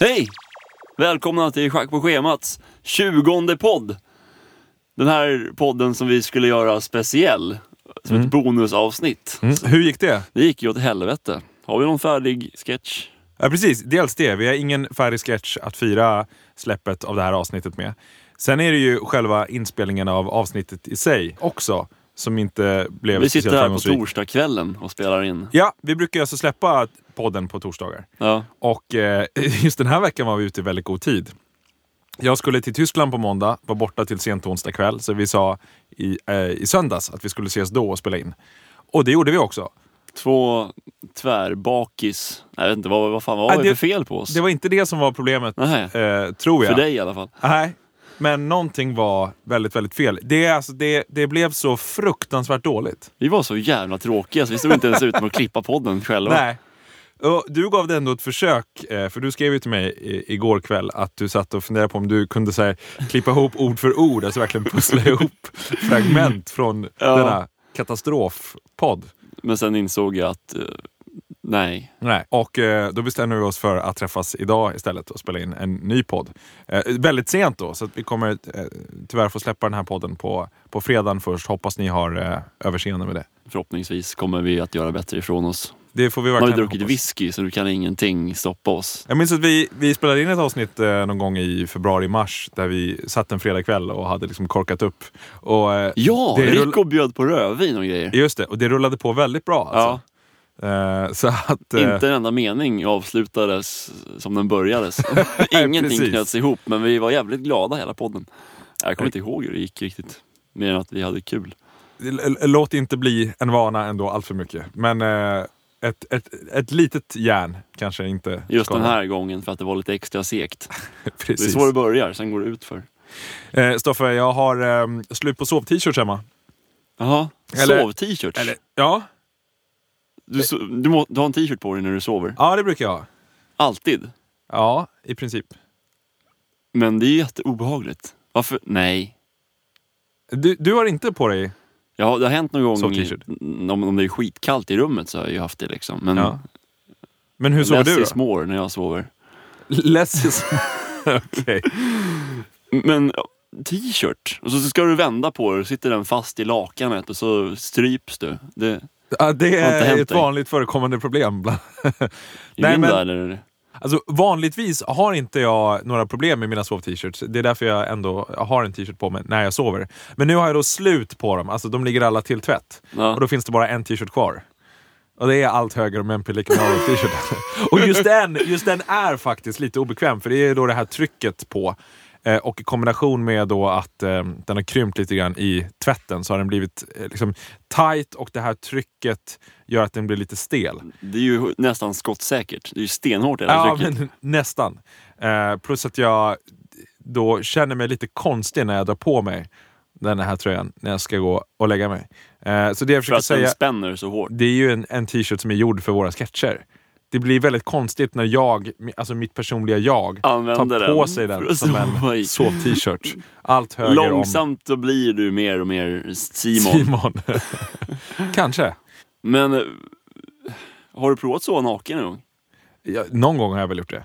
Hej! Välkomna till Schack på schemats 20 podd. Den här podden som vi skulle göra speciell, som ett bonusavsnitt. Mm. Hur gick det? Det gick ju åt helvete. Har vi någon färdig sketch? Ja, precis. Dels det. Vi har ingen färdig sketch att fira släppet av det här avsnittet med. Sen är det ju själva inspelningen av avsnittet i sig också som inte blev Vi sitter här på torsdagskvällen och spelar in. Ja, vi brukar alltså släppa podden på torsdagar. Ja. Och eh, just den här veckan var vi ute i väldigt god tid. Jag skulle till Tyskland på måndag, var borta till sent onsdag kväll, så vi sa i, eh, i söndags att vi skulle ses då och spela in. Och det gjorde vi också. Två tvärbakis. Jag vet inte, vad, vad fan var det det- för fel på oss? Det var inte det som var problemet, eh, tror jag. för dig i alla fall. Nej, men någonting var väldigt, väldigt fel. Det, alltså, det, det blev så fruktansvärt dåligt. Vi var så jävla tråkiga så vi stod inte ens ut med att klippa podden själva. Nej. Och du gav det ändå ett försök, eh, för du skrev ju till mig igår kväll att du satt och funderade på om du kunde så här, klippa ihop ord för ord, alltså verkligen pussla ihop fragment från Ja. denna katastrofpodd. Men sen insåg jag att, eh, nej. Nej. Och eh, då bestämde vi oss för att träffas idag istället och spela in en ny podd. Eh, väldigt sent då, så vi kommer eh, tyvärr få släppa den här podden på, på fredagen först. Hoppas ni har eh, överseende med det. Förhoppningsvis kommer vi att göra bättre ifrån oss. Det får vi Nu har vi verkligen druckit hoppas. whisky så nu kan ingenting stoppa oss. Jag minns att vi, vi spelade in ett avsnitt eh, någon gång i februari-mars där vi satt en fredagkväll och hade liksom korkat upp. Och, eh, Ja, det rull- Rico bjöd på rövin och grejer. Just det, och det rullade på väldigt bra. Alltså. Eh, så att, eh, Inte en enda mening avslutades som den börjades. Ingenting knöts ihop, men vi var jävligt glada hela podden. Jag kommer inte ihåg hur det gick riktigt. Mer än att vi hade kul. låt inte bli en vana ändå allt för mycket. Men eh, ett, ett, ett litet järn kanske inte Just den här gången för att det var lite extra segt. Det är så det börjar, sen går det ut för. Eh, Stoffe, jag har eh, slut på sov-t-shirts hemma. Jaha, sov-t-shirts. Ja, Du, so- du, må, du har en t-shirt på dig när du sover. ja, det brukar jag ha. Alltid. Ja, i princip. Men det är jätteobehagligt. Varför? Nej. Du, du har inte på dig... Ja, det har hänt någon gång, i, t-shirt. om, om det är skitkallt i rummet så har jag ju haft det liksom. Men Ja. Men hur sover less du då? is more när jag sover. Less is... Okej. Men ja, t-shirt, och så ska du vända på det, och sitter den fast i lakanet och så stryps du. Det, Ja, det är ett dig? vanligt förekommande problem. I Nej, min men- värld är det Alltså, vanligtvis har inte jag några problem med mina sov-t-shirts. Det är därför jag ändå har en t-shirt på mig när jag sover. Men nu har jag då slut på dem. Alltså, de ligger alla till tvätt. Ja. Och då finns det bara en t-shirt kvar. Och det är allt högre om MP lika med t-shirt. och just den, just den är faktiskt lite obekväm, för det är då det här trycket på. Eh, och i kombination med då att eh, den har krympt lite grann i tvätten så har den blivit eh, liksom tight och det här trycket gör att den blir lite stel. Det är ju nästan skottsäkert. Det är ju stenhårt hela Ja, trycket. men nästan. Eh, plus att jag då känner mig lite konstig när jag drar på mig den här tröjan när jag ska gå och lägga mig. Eh, så det jag För försöker att den säga, spänner så hårt. det är ju en, en t-shirt som är gjord för våra sketcher. Det blir väldigt konstigt när jag, alltså mitt personliga jag, Använder tar på den sig den som en sov-t-shirt. Allt höger Långsamt så blir du mer och mer om Simon. Simon. Kanske. Men eh, har du provat sova naken någon gång? Ja, någon gång har jag väl gjort det.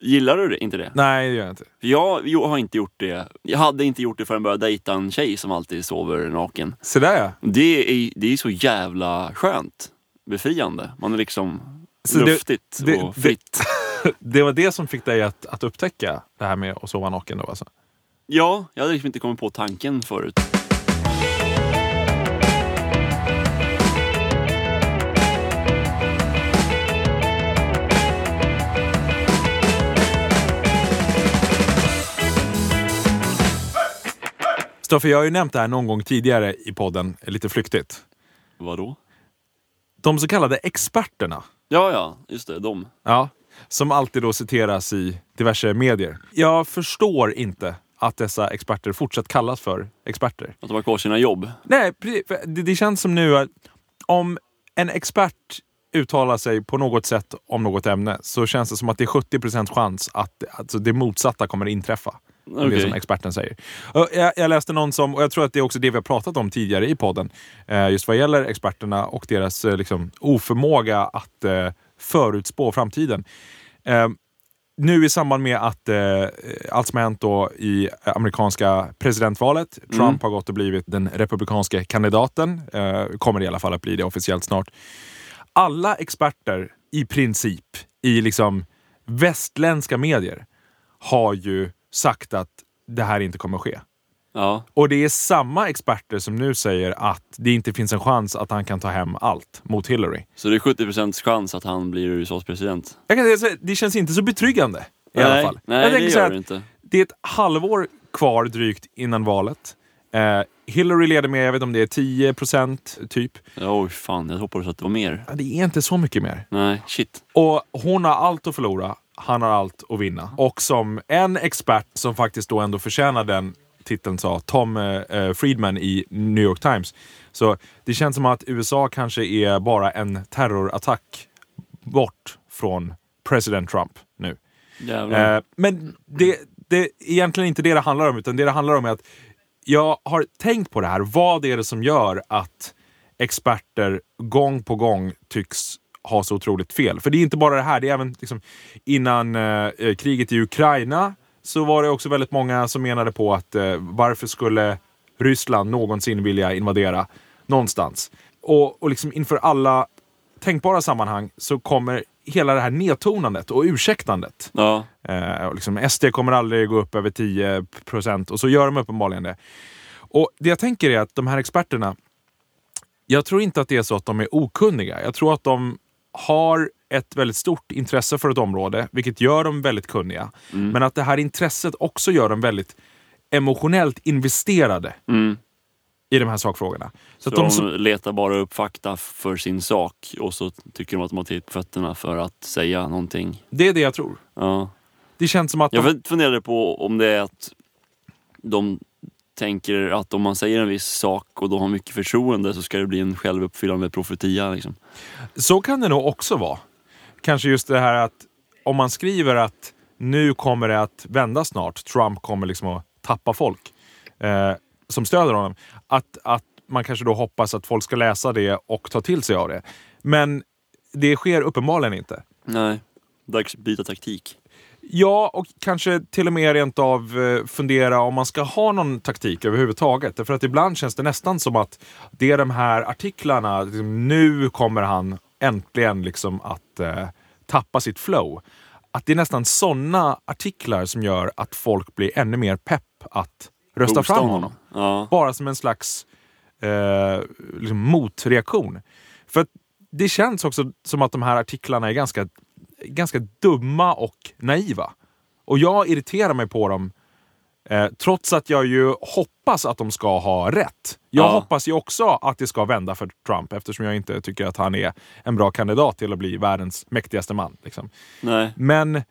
Gillar du det? inte det? Nej, det gör jag inte. Jag har inte gjort det. Jag hade inte gjort det förrän jag började dejta en tjej som alltid sover naken. Så där ja. Det är, det är så jävla skönt. Befriande. Man är liksom Så det- luftigt det- och det- fritt. Det var det som fick dig att, att upptäcka det här med att sova naken då alltså? Ja, jag hade liksom inte kommit på tanken förut. Stoffe, jag har ju nämnt det här någon gång tidigare i podden, lite flyktigt. Vadå? De så kallade experterna, Ja, ja, just det. De. ja, som alltid då citeras i diverse medier. Jag förstår inte att dessa experter fortsatt kallas för experter. Att de har kvar sina jobb. Nej, det, det känns som nu att om en expert uttalar sig på något sätt om något ämne så känns det som att det är 70 chans att alltså, det motsatta kommer att inträffa. Det som experten säger. Jag, jag läste någon som, och jag tror att det är också det vi har pratat om tidigare i podden, eh, just vad gäller experterna och deras eh, liksom, oförmåga att eh, förutspå framtiden. Eh, nu i samband med att allt som har hänt då i amerikanska presidentvalet, Trump Mm. har gått och blivit den republikanske kandidaten, kommer i alla fall att bli det officiellt snart. Alla experter i princip i liksom västländska medier har ju sagt att det här inte kommer att ske. Ja, Och det är samma experter som nu säger att det inte finns en chans att han kan ta hem allt mot Hillary. så det är 70% chans att han blir USAs president. Jag kan säga, det känns inte så betryggande i alla nej, fall. Nej, jag det gör det inte. det är ett halvår kvar drygt innan valet. Eh, Hillary leder med, jag vet om det är 10 procent typ. Oj, fan, jag hoppades att det var mer. Det är inte så mycket mer. Nej, shit. Och hon har allt att förlora, han har allt att vinna. Och som en expert som faktiskt då ändå förtjänar den titeln sa, Tom eh, Friedman i New York Times. Så det känns som att USA kanske är bara en terrorattack bort från president Trump nu. Eh, men det, det är egentligen inte det det handlar om, utan det det handlar om är att jag har tänkt på det här. Vad är det som gör att experter gång på gång tycks ha så otroligt fel? För det är inte bara det här, det är även liksom, innan eh, kriget i Ukraina så var det också väldigt många som menade på att eh, varför skulle Ryssland någonsin vilja invadera någonstans? Och, och liksom inför alla tänkbara sammanhang så kommer hela det här nedtonandet och ursäktandet. ja, Eh, liksom, SD kommer aldrig gå upp över 10 procent och så gör de uppenbarligen det. Och Det jag tänker är att de här experterna, jag tror inte att det är så att de är okunniga. Jag tror att de har ett väldigt stort intresse för ett område, vilket gör dem väldigt kunniga. Men att det här intresset också gör dem väldigt emotionellt investerade mm. i de här sakfrågorna. Så Så de, de som- letar bara upp fakta för sin sak och så tycker de att de har tid på fötterna för att säga någonting. det är det jag tror. Ja. Det känns som att Jag de, funderade på om det är att de tänker att om man säger en viss sak och då har mycket förtroende så ska det bli en självuppfyllande profetia. Liksom. Så kan det nog också vara. Kanske just det här att om man skriver att nu kommer det att vända snart, Trump kommer liksom att tappa folk eh, som stöder honom. Att, att man kanske då hoppas att folk ska läsa det och ta till sig av det. Men det sker uppenbarligen inte. Nej, dags att byta taktik. Ja, och kanske till och med rent av eh, fundera om man ska ha någon taktik överhuvudtaget. Därför att ibland känns det nästan som att det är de här artiklarna, liksom, nu kommer han äntligen liksom att eh, tappa sitt flow. Att det är nästan sådana artiklar som gör att folk blir ännu mer pepp att rösta Boosta fram honom. Ja. Bara som en slags eh, liksom motreaktion. För det känns också som att de här artiklarna är ganska, ganska dumma och naiva. Och jag irriterar mig på dem eh, trots att jag ju hoppas att de ska ha rätt. Jag Ja. hoppas ju också att det ska vända för Trump eftersom jag inte tycker att han är en bra kandidat till att bli världens mäktigaste man. Liksom. Nej. Men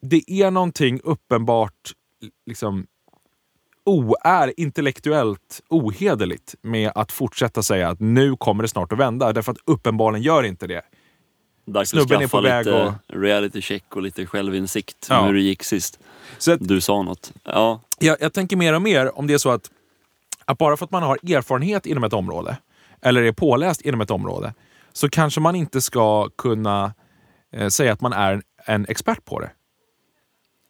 det är någonting uppenbart liksom oär, intellektuellt ohederligt med att fortsätta säga att nu kommer det snart att vända. Därför att uppenbarligen gör inte det. Dags Snubben att skaffa på väg lite reality check och lite självinsikt Ja. hur det gick sist. Så att, Du sa något. Ja, jag, jag tänker mer och mer om det är så att, att bara för att man har erfarenhet inom ett område eller är påläst inom ett område så kanske man inte ska kunna eh, säga att man är en, en expert på det.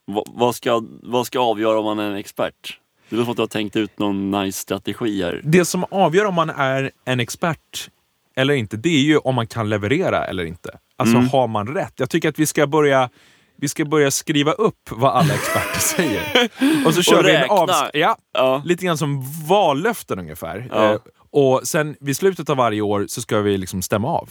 Va, vad, ska, vad ska avgöra om man är en expert? Det låter som att du har tänkt ut någon nice strategi här. Det som avgör om man är en expert eller inte, det är ju om man kan leverera eller inte. Alltså Mm. har man rätt? Jag tycker att vi ska börja vi ska börja skriva upp vad alla experter säger. Och så kör Och vi en avs... Ja, Ja, lite grann som vallöften ungefär. Ja. Eh, och sen vid slutet av varje år så ska vi liksom stämma av.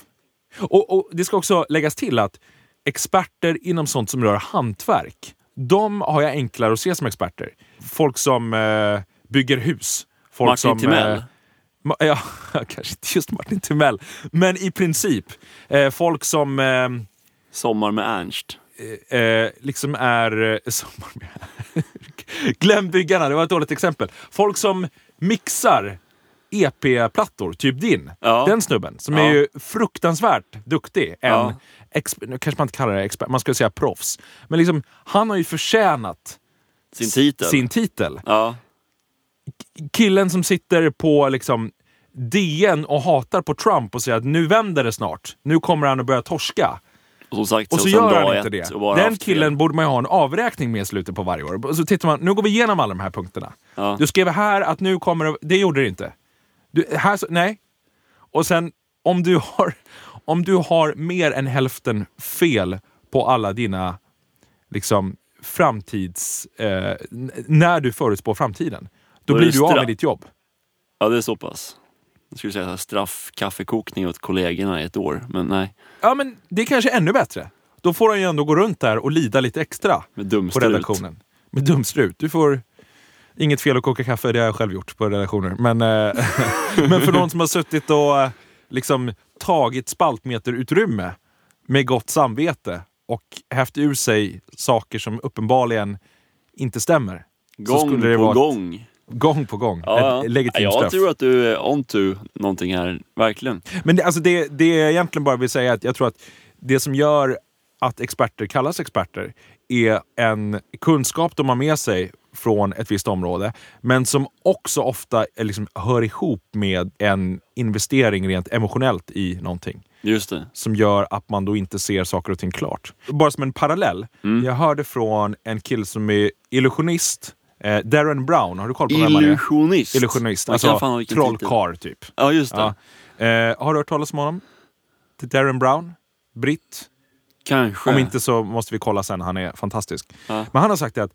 Och, och Det ska också läggas till att experter inom sånt som rör hantverk, de har jag enklare att se som experter. Folk som eh, bygger hus. Folk Martin som, Timell. eh, Ja, kanske inte just Martin Timell. Men i princip. Eh, folk som eh, Sommar med Ernst. eh, liksom är... Eh, sommar med- Glöm byggarna, det var ett dåligt exempel. Folk som mixar EP-plattor, typ din. Ja. Den snubben, som Ja. är ju fruktansvärt duktig. En Ja. nu kanske man inte kallar det expert, man skulle säga proffs. Men liksom, han har ju förtjänat Sin titel. sin titel. Ja, killen som sitter på liksom DN och hatar på Trump och säger att nu vänder det snart. Nu kommer han att börja torska. Och sagt, Och så sen gör han inte det. och Den killen fel. borde man ju ha en avräkning med i slutet på varje år. Och så tittar man, nu går vi igenom alla de här punkterna. Ja. Du skrev här att nu kommer det, det gjorde det inte. Du, här, nej. Och sen om du, har, om du har mer än hälften fel på alla dina liksom, framtids... Eh, när du förutspår framtiden, då blir det du av med ditt jobb. Ja, det är så pass. Jag skulle säga straffkaffekokning åt kollegorna i ett år, men nej. Ja, men det är kanske ännu bättre. Då får han ju ändå gå runt där och lida lite extra Med på dumstrut. redaktionen. Med dumstrut. Du får inget fel att koka kaffe, det har jag själv gjort på redaktioner. Men, eh, men för någon som har suttit och eh, liksom tagit spaltmeterutrymme med gott samvete och hävt ur sig saker som uppenbarligen inte stämmer. Gång skulle det på vara ett- gång. Gång på gång. Ja, ja. legitimt jag straff. tror att du är onto någonting här, verkligen. Men det, alltså det, det jag egentligen bara vill säga är att jag tror att det som gör att experter kallas experter är en kunskap de har med sig från ett visst område, men som också ofta liksom, hör ihop med en investering rent emotionellt i någonting. Just det. Som gör att man då inte ser saker och ting klart. Bara som en parallell. Mm. Jag hörde från en kille som är illusionist, eh, Darren Brown. Har du koll på vem han är? Illusionist. Illusionist, alltså trollkarl typ. Ja, just det. Ja. Eh, har du hört talas om honom? Darren Brown? Britt? Kanske. Om inte så måste vi kolla sen, han är fantastisk. Ja. Men han har sagt att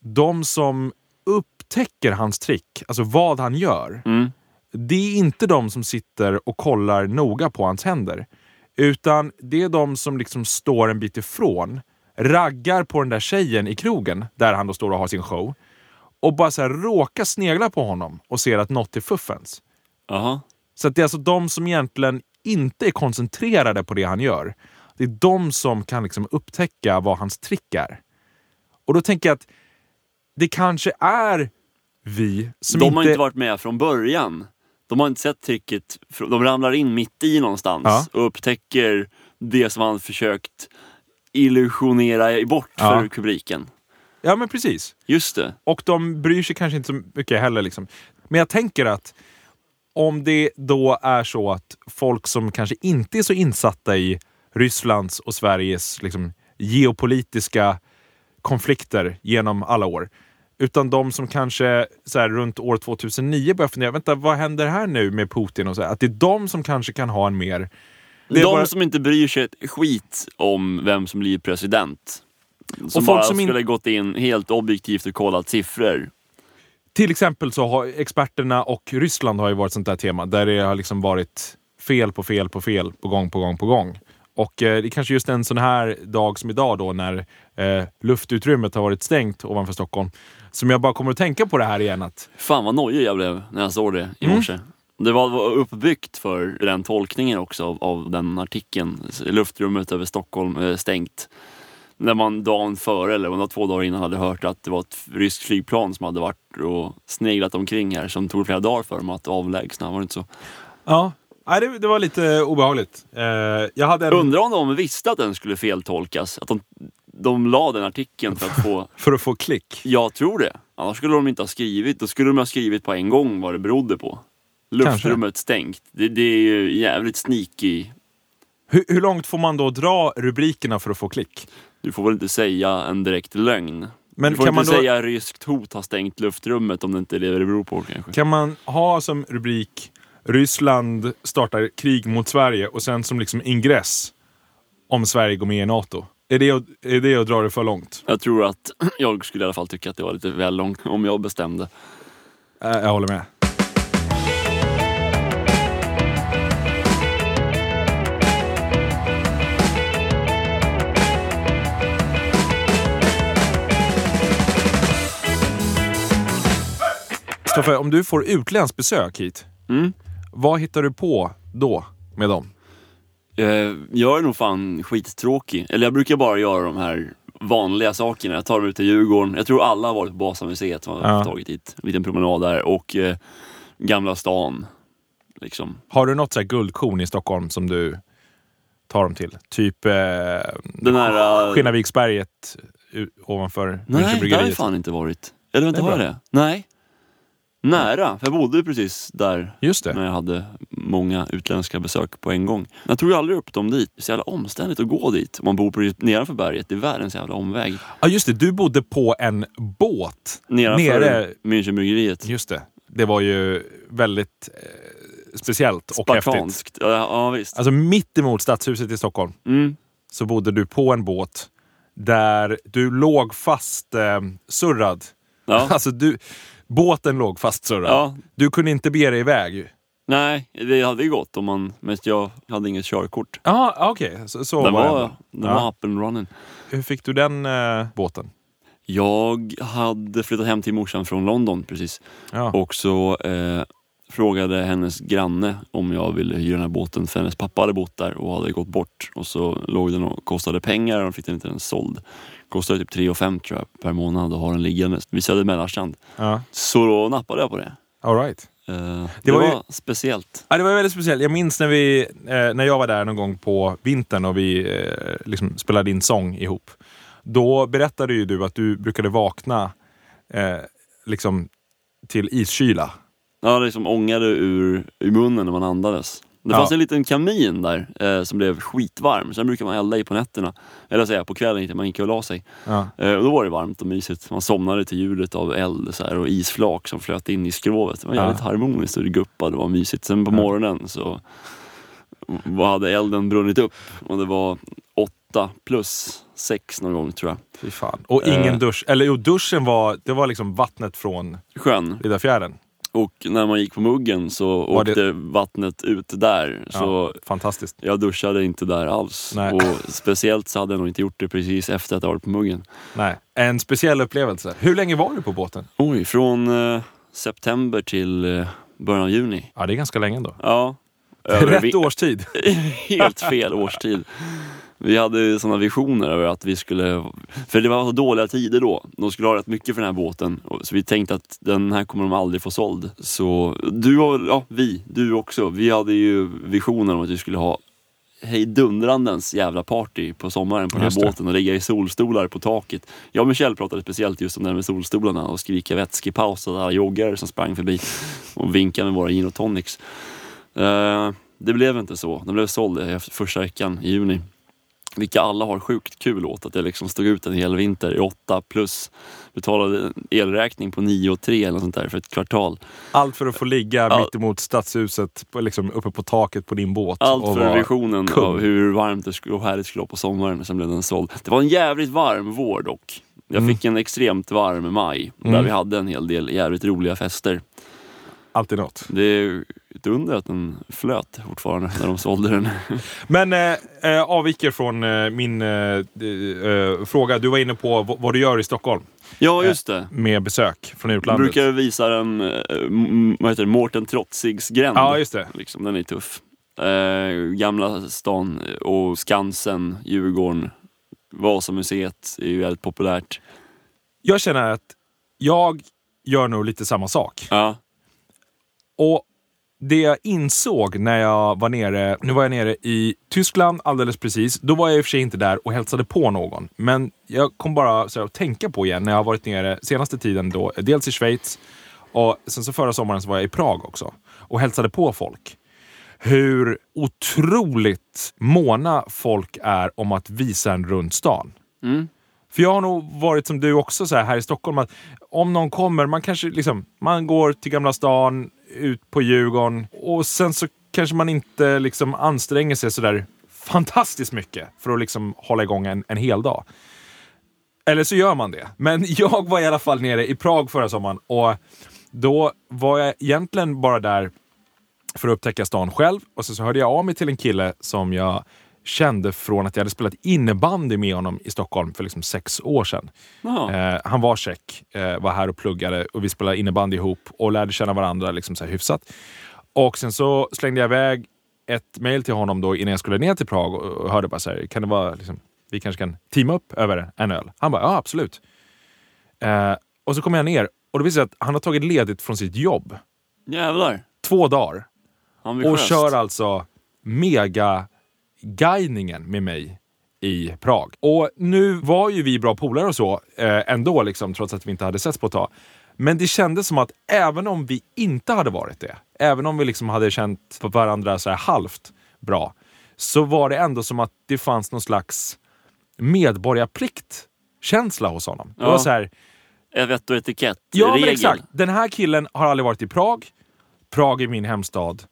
de som upptäcker hans trick, alltså vad han gör, Mm. det är inte de som sitter och kollar noga på hans händer. Utan det är de som liksom står en bit ifrån, raggar på den där tjejen i krogen, där han då står och har sin show, och bara så här råkar snegla på honom och ser att något är fuffens. Jaha. Så att det är alltså de som egentligen inte är koncentrerade på det han gör. Det är de som kan liksom upptäcka vad hans trick är. Och då tänker jag att det kanske är vi som De inte... har inte varit med från början. De har inte sett tricket. De ramlar in mitt i någonstans Ja. och upptäcker det som han försökt illusionera bort Ja. för publiken. Ja, men precis. Just det. Och de bryr sig kanske inte så mycket heller. Liksom. Men jag tänker att om det då är så att folk som kanske inte är så insatta i Rysslands och Sveriges liksom, geopolitiska konflikter genom alla år. Utan de som kanske så här, runt år 2009 börjar fundera, vänta vad händer här nu med Putin? och så här, Att det är de som kanske kan ha en mer... De bara- som inte bryr sig ett skit om vem som blir president. Som folk bara som in- skulle gått in helt objektivt och kollat siffror. Till exempel så har experterna och Ryssland har ju varit sånt där tema där det har liksom varit fel på fel på fel på gång på gång på gång. Och eh, det är kanske just en sån här dag som idag då när eh, luftutrymmet har varit stängt ovanför Stockholm som jag bara kommer att tänka på det här igen att Fan vad nojig jag blev när jag såg det i Mm. Det var uppbyggt för den tolkningen också av, den artikeln. Luftrummet över Stockholm är stängt. När man dagen före, eller var två dagar innan, hade hört att det var ett ryskt flygplan som hade varit och sneglat omkring här som tog flera dagar för dem att avlägsna. Var det inte så? ja, nej, det, det var lite obehagligt. Eh, jag hade en, Undrar om de visste att den skulle feltolkas? Att de, de la den artikeln för att få... för att få klick. Jag tror det. Annars skulle de inte ha skrivit. Då skulle de ha skrivit på en gång vad det berodde på. Luftrummet stängt. Det, det är ju jävligt sneaky. Hur, hur långt får man då dra rubrikerna för att få klick? Du får väl inte säga en direkt lögn. Men du får kan inte man då- säga ryskt hot har stängt luftrummet om det inte är det det beror på kanske. Kan man ha som rubrik Ryssland startar krig mot Sverige och sen som liksom ingress om Sverige går med i NATO? Är det, att, är det att dra det för långt? Jag tror att jag skulle i alla fall tycka att det var lite väl långt om jag bestämde. Jag håller med. Stoffe, om du får utländskt besök hit, Mm. vad hittar du på då med dem? Eh, Jag är nog fan skittråkig. Eller jag brukar bara göra de här vanliga sakerna. Jag tar dem ut till Djurgården. Jag tror alla har varit på Vasamuseet som har Ja. tagit hit. En liten promenad där. Och eh, Gamla stan. Liksom. Har du något så här guldkorn i Stockholm som du tar dem till? Typ eh, Den här... eh, Skinnarviksberget u- ovanför Nej, det har jag fan inte varit. Eller vänta, var jag det? Nej. Nära, för jag bodde ju precis där Just det. när jag hade många utländska besök på en gång. Jag tog ju aldrig upp dem dit. Det är så jävla omständigt att gå dit. Man bor på, nedanför berget. Det är världens jävla omväg. Ja, just det. Du bodde på en båt. Nedanför Nere- Münchenbryggeriet. Just det. Det var ju väldigt eh, speciellt och häftigt. Spartanskt. Ja, ja visst. Alltså mitt emot Stadshuset i Stockholm Mm. så bodde du på en båt där du låg fast eh, surrad. Ja. Alltså du, båten låg fastsurrad. ja. Du kunde inte bege dig iväg. Nej, det hade ju gått om man... Men jag hade inget körkort. Ja, okej. Så, så Den var det var, ändå. den Ja. var up and running. Hur fick du den eh, båten? Jag hade flyttat hem till morsan från London precis. Ja. Och så eh, frågade hennes granne om jag ville hyra den här båten för hennes pappa hade bott där och hade gått bort. Och så låg den och kostade pengar och de fick den inte ens såld. Kostade typ 3 5 tror jag per månad att ha den liggande vid Söder Mellanstrand. ja. Så då nappade jag på det. All right. Eh, det, var var, ju- speciellt. Ja, det var väldigt speciellt. Jag minns när, vi, eh, när jag var där någon gång på vintern och vi eh, liksom spelade in sång ihop. Då berättade ju du att du brukade vakna eh, liksom till iskyla. Ja, det liksom ångade ur, ur munnen när man andades. Det Ja. fanns en liten kamin där eh, som blev skitvarm, så den brukar man elda i på nätterna. Eller säga på kvällen inte, man gick och la sig. Ja. Eh, och då var det varmt och mysigt. Man somnade till ljudet av eld så här, och isflak som flöt in i skrovet. Det var Ja. jävligt harmoniskt och det guppade och var mysigt. Sen på morgonen så hade elden brunnit upp och det var åtta plus sex någon gång tror jag. Fy fan. Och ingen Eh. dusch. Eller jo, duschen var, det var liksom vattnet från Sjön. Riddarfjärden. Och när man gick på muggen så Var det- åkte vattnet ut där. Så Ja, fantastiskt. Jag duschade inte där alls. Nej. Och speciellt så hade jag nog inte gjort det precis efter att jag varit på muggen. Nej. En speciell upplevelse. Hur länge var du på båten? Oj, från eh, september till eh, början av juni. Ja, det är ganska länge ändå. Ja. Över Rätt vi- årstid. Helt fel årstid. Vi hade sådana visioner över att vi skulle... För det var så dåliga tider då. De skulle ha rätt mycket för den här båten. Och- Så vi tänkte att den här kommer de aldrig få såld. Så du och ja, vi, du också. Vi hade ju visioner om att vi skulle ha hejdundrandens jävla party på sommaren på den Just här det. båten och ligga i solstolar på taket. Jag och Michelle pratade speciellt just om det här med solstolarna och skrika vätskepauser alla joggare som sprang förbi och vinkade med våra gin och tonics. Eh, det blev inte så. Den blev såld första veckan i juni. Vilka alla har sjukt kul åt att jag liksom stod ut en hel vinter i åtta plus betalade elräkning på 9 och 3 eller något sånt där för ett kvartal. Allt för att få ligga Ja. mitt emot stadshuset, liksom, uppe på taket på din båt. Allt för visionen kung. av hur varmt och härligt det skulle vara på sommaren. Sen blev den såld. Det var en jävligt varm vår dock. Jag Mm. fick en extremt varm maj där Mm. vi hade en hel del jävligt roliga fester. Alltid något. Det är ett under att den flöt fortfarande när de sålde den. Men eh, eh, avviker från eh, min eh, eh, fråga. Du var inne på vad du gör i Stockholm Ja, just det. med besök från Jag utlandet. brukar visa den, eh, vad heter det, Mårten Trotzigs gränd. Ja, just det. Liksom, den är tuff. Eh, gamla stan och Skansen, Djurgården, Vasamuseet är ju väldigt populärt. Jag känner att jag gör nog lite samma sak. Ja, Och det jag insåg när jag var nere, nu var jag nere i Tyskland alldeles precis. Då var jag i och för sig inte där och hälsade på någon. Men jag kom bara så här, att tänka på igen när jag har varit nere senaste tiden då, dels i Schweiz och sen så förra sommaren så var jag i Prag också och hälsade på folk. Hur otroligt måna folk är om att visa en runt stan. mm. För jag har nog varit som du också så här, här i Stockholm. Att om någon kommer, man kanske liksom, man går till Gamla stan, ut på Djurgården och sen så kanske man inte liksom anstränger sig sådär fantastiskt mycket för att liksom hålla igång en, en hel dag. Eller så gör man det. Men jag var i alla fall nere i Prag förra sommaren och då var jag egentligen bara där för att upptäcka stan själv. Och så, så hörde jag av mig till en kille som jag kände från att jag hade spelat innebandy med honom i Stockholm för liksom sex år sedan. Eh, han var tjeck, eh, var här och pluggade och vi spelade innebandy ihop och lärde känna varandra liksom så här hyfsat. Och sen så slängde jag iväg ett mail till honom då innan jag skulle ner till Prag och, hörde bara så här, kan det vara liksom, vi kanske kan teama upp över en öl? Han bara, ja absolut. Eh, och så kom jag ner och då visade det sig att han har tagit ledigt från sitt jobb. Jävlar. Två dagar. Och kör alltså mega-guidningen med mig i Prag. Och nu var ju vi bra polare och så eh, ändå, liksom, trots att vi inte hade setts på ett tag. Men det kändes som att även om vi inte hade varit det, även om vi liksom hade känt på varandra så här halvt bra, så var det ändå som att det fanns någon slags medborgarplikt-känsla hos honom. Det Ja. var så här, Vett och etikett. Ja, regel. men exakt. Den här killen har aldrig varit i Prag. Prag är min hemstad.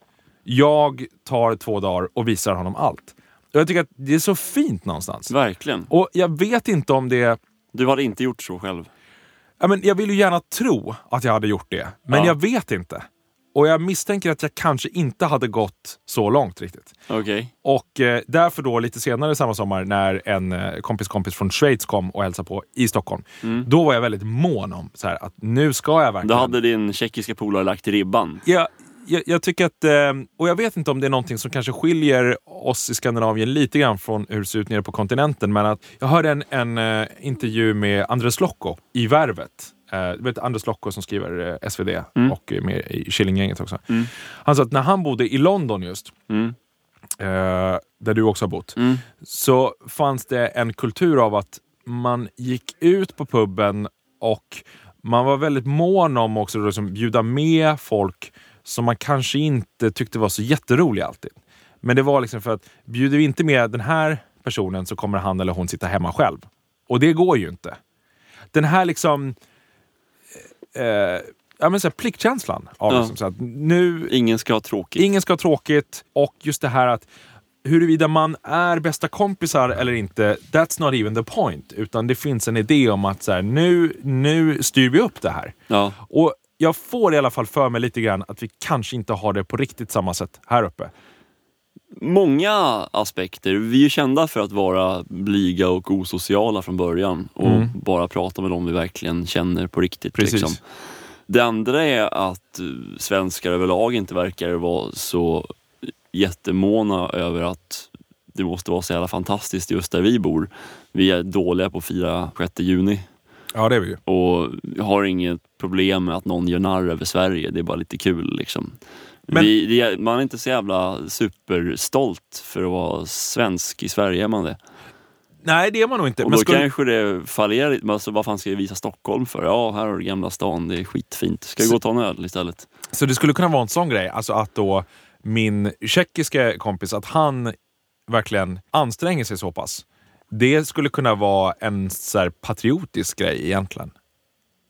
Jag tar två dagar och visar honom allt. Och jag tycker att det är så fint någonstans. Verkligen. Och jag vet inte om det... Du hade inte gjort så själv. Ja, men jag vill ju gärna tro att jag hade gjort det, men Ja. jag vet inte. Och jag misstänker att jag kanske inte hade gått så långt riktigt. Okej. Och eh, därför då lite senare samma sommar när en eh, kompis kompis från Schweiz kom och hälsade på i Stockholm. Då var jag väldigt mån om så här, att nu ska jag verkligen... Då hade din tjeckiska polare lagt ribban. Ja, jag, jag tycker att, eh, och jag vet inte om det är någonting som kanske skiljer oss i Skandinavien lite grann från hur det ser ut nere på kontinenten, men att jag hörde en, en eh, intervju med Andres Lokko i Värvet. Eh, du vet Andres Lokko som skriver eh, SvD och är med i Killinggänget också. Han sa att när han bodde i London just, Mm. där du också har bott, Mm. så fanns det en kultur av att man gick ut på puben och man var väldigt mån om också att liksom bjuda med folk som man kanske inte tyckte var så jätteroliga alltid. Men det var liksom för att bjuder vi inte med den här personen så kommer han eller hon sitta hemma själv. Och det går ju inte. Den här liksom eh, ja, men så här, pliktkänslan. Av Ja. liksom, så att nu, Ingen ska ha tråkigt. Ingen ska ha tråkigt och just det här att huruvida man är bästa kompisar eller inte, that's not even the point. Utan det finns en idé om att så här, nu, nu styr vi upp det här. Ja. Och jag får i alla fall för mig lite grann att vi kanske inte har det på riktigt samma sätt här uppe. Många aspekter. Vi är kända för att vara blyga och osociala från början och Mm. bara prata med dem vi verkligen känner på riktigt. Precis. Liksom. Det andra är att eh, svenskar överlag inte verkar vara så jättemåna över att det måste vara så jävla fantastiskt just där vi bor. Vi är dåliga på att fira 6 juni Ja, det är vi ju. och har inget problem med att någon gör narr över Sverige. Det är bara lite kul liksom. Men- Vi, det man är inte så jävla superstolt för att vara svensk. I Sverige är man det. Nej, det är man nog inte. Och Men då skulle, kanske det fallerar lite. Alltså, vad fan ska vi visa Stockholm för? Ja, här har du Gamla stan. Det är skitfint. Ska vi gå och ta en öl istället? Så det skulle kunna vara en sån grej, alltså att då min tjeckiska kompis, att han verkligen anstränger sig så pass. Det skulle kunna vara en så patriotisk grej egentligen.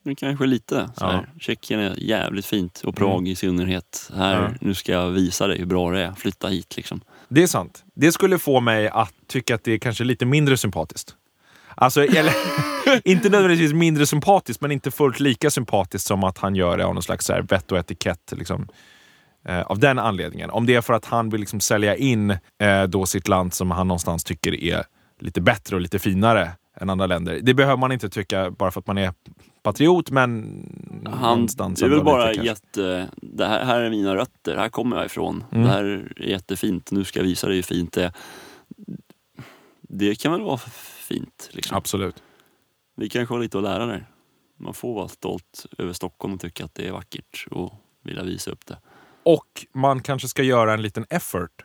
Men kanske lite. Så här. Tjeckien är jävligt fint och Prag i synnerhet. Här, Ja. Nu ska jag visa dig hur bra det är. Flytta hit liksom. Det är sant. Det skulle få mig att tycka att det är kanske lite mindre sympatiskt. Alltså, eller, inte nödvändigtvis mindre sympatiskt, men inte fullt lika sympatiskt som att han gör det av någon slags så vett och etikett. Liksom, eh, av den anledningen. Om det är för att han vill liksom sälja in eh, då sitt land som han någonstans tycker är lite bättre och lite finare än andra länder. Det behöver man inte tycka bara för att man är patriot, men Han, någonstans det är väl bara lite jätte... Det här, här är mina rötter. Här kommer jag ifrån. Mm. Det här är jättefint. Nu ska jag visa dig hur fint det är. Det kan väl vara fint. Liksom. Absolut. Vi kanske har lite att lära där. Man får vara stolt över Stockholm och tycka att det är vackert och vilja visa upp det. Och man kanske ska göra en liten effort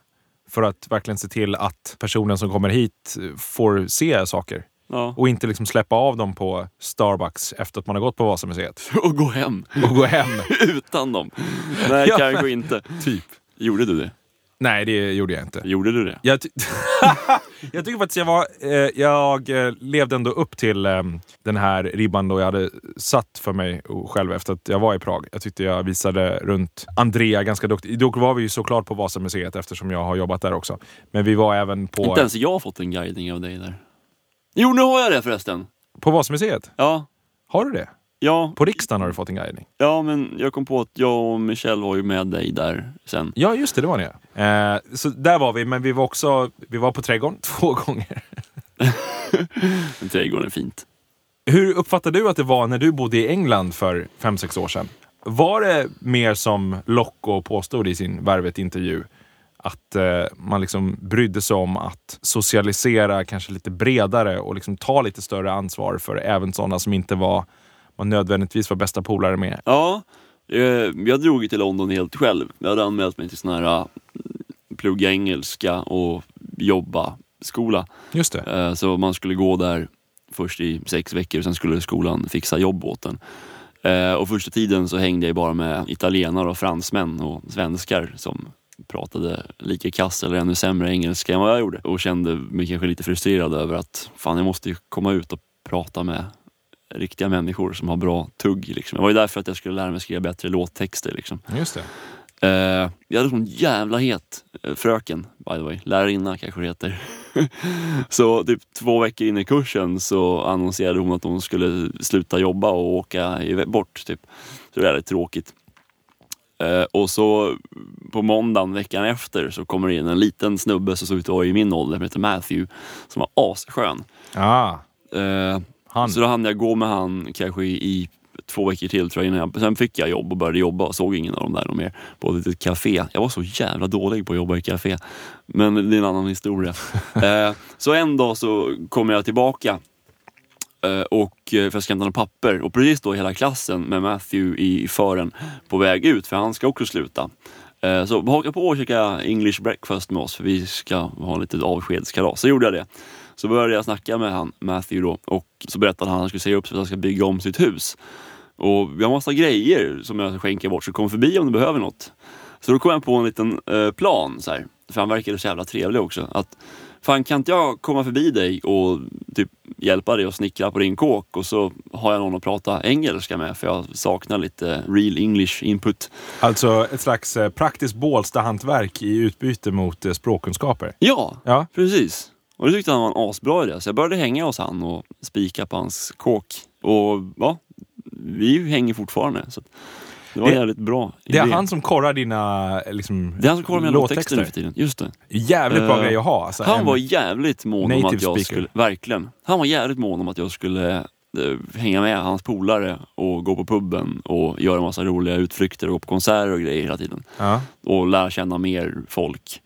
för att verkligen se till att personen som kommer hit får se saker. Ja. Och inte liksom släppa av dem på Starbucks efter att man har gått på Vasamuseet. Och gå hem Och gå hem. utan dem. Nej, Ja, kanske inte. typ. Gjorde du det? Nej, det gjorde jag inte. Gjorde du det? Jag, ty- jag tycker faktiskt jag var... Eh, jag eh, levde ändå upp till eh, den här ribban då jag hade satt för mig själv efter att jag var i Prag. Jag tyckte jag visade runt Andrea ganska duktigt. Då var vi ju såklart på Vasamuseet eftersom jag har jobbat där också. Men vi var även på... Inte ens jag har fått en guidning av dig där. Jo, nu har jag det förresten. På Vasamuseet? Ja, Har du det? Ja, På riksdagen har du fått en guidning? ja, men jag kom på att jag och Michelle var ju med dig där sen. Ja, just det, det var ni. Eh, så där var vi, men vi var också vi var på Trädgården två gånger. Trädgården är fint. Hur uppfattade du att det var när du bodde i England för fem sex år sedan? Var det mer som Locko påstod i sin Värvet-intervju? Att eh, man liksom brydde sig om att socialisera kanske lite bredare och liksom ta lite större ansvar för även sådana som inte var, man nödvändigtvis var bästa polare med. Ja, eh, jag drog till London helt själv. Jag hade anmält mig till sån här eh, plugga engelska och jobba skola. Just det. Eh, Så man skulle gå där först i sex veckor och sen skulle skolan fixa jobb åt en. Och första tiden så hängde jag bara med italienare och fransmän och svenskar som pratade lika kass eller ännu sämre engelska än vad jag gjorde. Och kände mig kanske lite frustrerad över att fan jag måste ju komma ut och prata med riktiga människor som har bra tugg. Liksom. Det var ju därför att jag skulle lära mig skriva bättre låttexter. Liksom. Just det. Eh, jag hade en jävla het eh, fröken, by the way. Lärarinna kanske det heter. så typ två veckor in i kursen så annonserade hon att hon skulle sluta jobba och åka bort. Typ. Så det var väldigt tråkigt. Eh, och så på måndagen veckan efter så kommer det in en liten snubbe som såg ut att vara i min ålder, som heter Matthew, som var asskön. Ah, Eh, han. så då hann jag gå med han kanske i, två veckor till tror jag, innan jag, sen fick jag jobb och började jobba och såg ingen av dem där någon mer på ett litet café. Jag var så jävla dålig på att jobba i café. Men det är en annan historia. eh, så en dag så kommer jag tillbaka eh, och eh, för att ska hämta några papper och precis då hela klassen med Matthew i fören på väg ut för han ska också sluta. Eh, så haka på och käka English breakfast med oss för vi ska ha lite avskedskalas. Så gjorde jag det. Så började jag snacka med han, Matthew då och så berättade han att han skulle säga upp sig för att han ska bygga om sitt hus. Och vi har massa grejer som jag skänker bort så kom förbi om du behöver något. Så då kom jag på en liten eh, plan så här, för han verkade så jävla trevlig också. Att fan kan inte jag komma förbi dig och typ hjälpa dig att snickra på din kåk och så har jag någon att prata engelska med för jag saknar lite real English input. Alltså ett slags eh, praktiskt Bålsta-hantverk i utbyte mot eh, språkkunskaper. Ja, Ja. precis. Och det tyckte han var en asbra idé. Så jag började hänga hos han och spika på hans kåk. Och ja, vi hänger fortfarande. Så det var Det- jävligt bra Det är idé. han som korrar dina eh, liksom, det är han som kollar mina låttexter nu för tiden. Just det. Jävligt bra Eh, grej att ha. Alltså, Han var jävligt mån om att jag speaker. skulle, verkligen. Han var jävligt mån om att jag skulle eh, hänga med hans polare och gå på puben och göra massa roliga utflykter och gå på konserter och grejer hela tiden. ja. Och lära känna mer folk.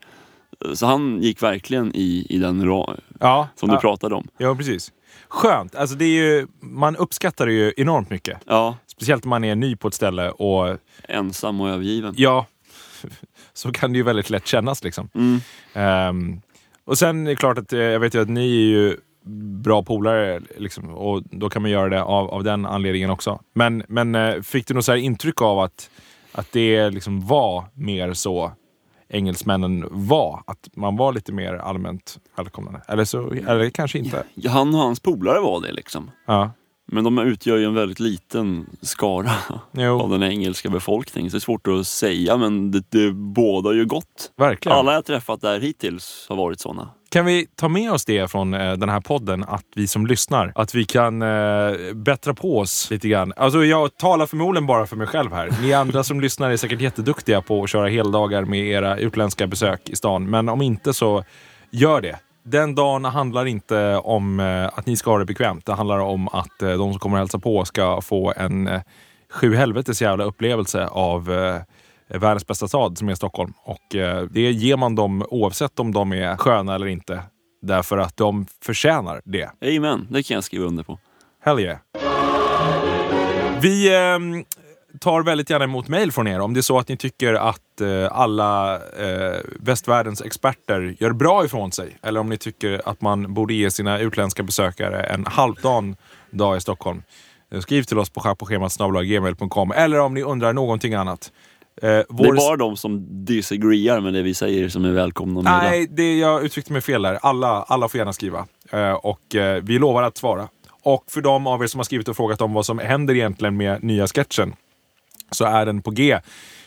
Så han gick verkligen i, i den ra- Ja, som du ja, pratade om. ja, precis. Skönt. Alltså, det är ju, man uppskattar det ju enormt mycket. Ja, Speciellt om man är ny på ett ställe och ensam och övergiven. ja, så kan det ju väldigt lätt kännas. Liksom. Mm. Ehm, och sen är det klart att eh, jag vet ju att ni är ju bra polare liksom, och då kan man göra det av, av den anledningen också. Men, men eh, fick du något så här intryck av att, att det liksom var mer så engelsmännen var? Att man var lite mer allmänt välkomnande? Eller, så, eller kanske inte? Ja, Han och hans polare var det liksom. Ja. Men de utgör ju en väldigt liten skara Jo, av den engelska befolkningen. Så det är svårt att säga men det, det bådar ju gott. verkligen. Alla jag träffat där hittills har varit sådana. Kan vi ta med oss det från eh, den här podden, att vi som lyssnar, att vi kan eh, bättra på oss lite grann. Alltså jag talar förmodligen bara för mig själv här. Ni andra som lyssnar är säkert jätteduktiga på att köra heldagar med era utländska besök i stan. Men om inte så gör det. Den dagen handlar inte om eh, att ni ska ha det bekvämt. Det handlar om att eh, de som kommer hälsa på ska få en eh, sju helvetes jävla upplevelse av eh, världens bästa stad som är Stockholm. Och eh, det ger man dem oavsett om de är sköna eller inte. Därför att de förtjänar det. Amen, det kan jag skriva under på. Hell yeah. Vi ehm, tar väldigt gärna emot mejl från er om det är så att ni tycker att eh, alla eh, västvärldens experter gör bra ifrån sig. Eller om ni tycker att man borde ge sina utländska besökare en halvdan dag i Stockholm. Eh, Skriv till oss på schackpåschemat.gmail.com eller om ni undrar någonting annat. Eh, Det vår- är bara de som disagreear med det vi säger som är välkomna. Nej, det, jag uttryckte mig fel där. Alla, alla får gärna skriva. Eh, och eh, vi lovar att svara. Och för de av er som har skrivit och frågat om vad som händer egentligen med nya sketchen så är den på G.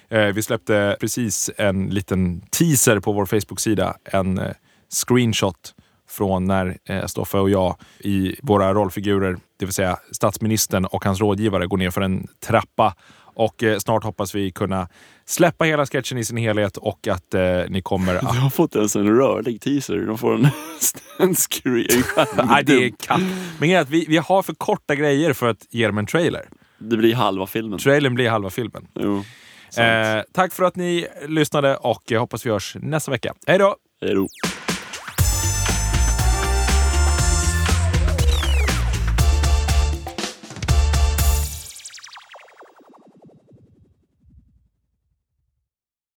Eh, vi släppte precis en liten teaser på vår Facebook-sida. En eh, screenshot från när eh, Stoffe och jag i våra rollfigurer, det vill säga statsministern och hans rådgivare, går ner för en trappa. Och snart hoppas vi kunna släppa hela sketchen i sin helhet och att eh, ni kommer att... Du har fått ens en rörlig teaser. De får en, en screen. Nej, det är katt. Men grejen är att vi, vi har för korta grejer för att ge dem en trailer. Det blir halva filmen. Trailern blir halva filmen. Jo. Eh, tack för att ni lyssnade och jag hoppas vi hörs nästa vecka. Hej då! Hej då.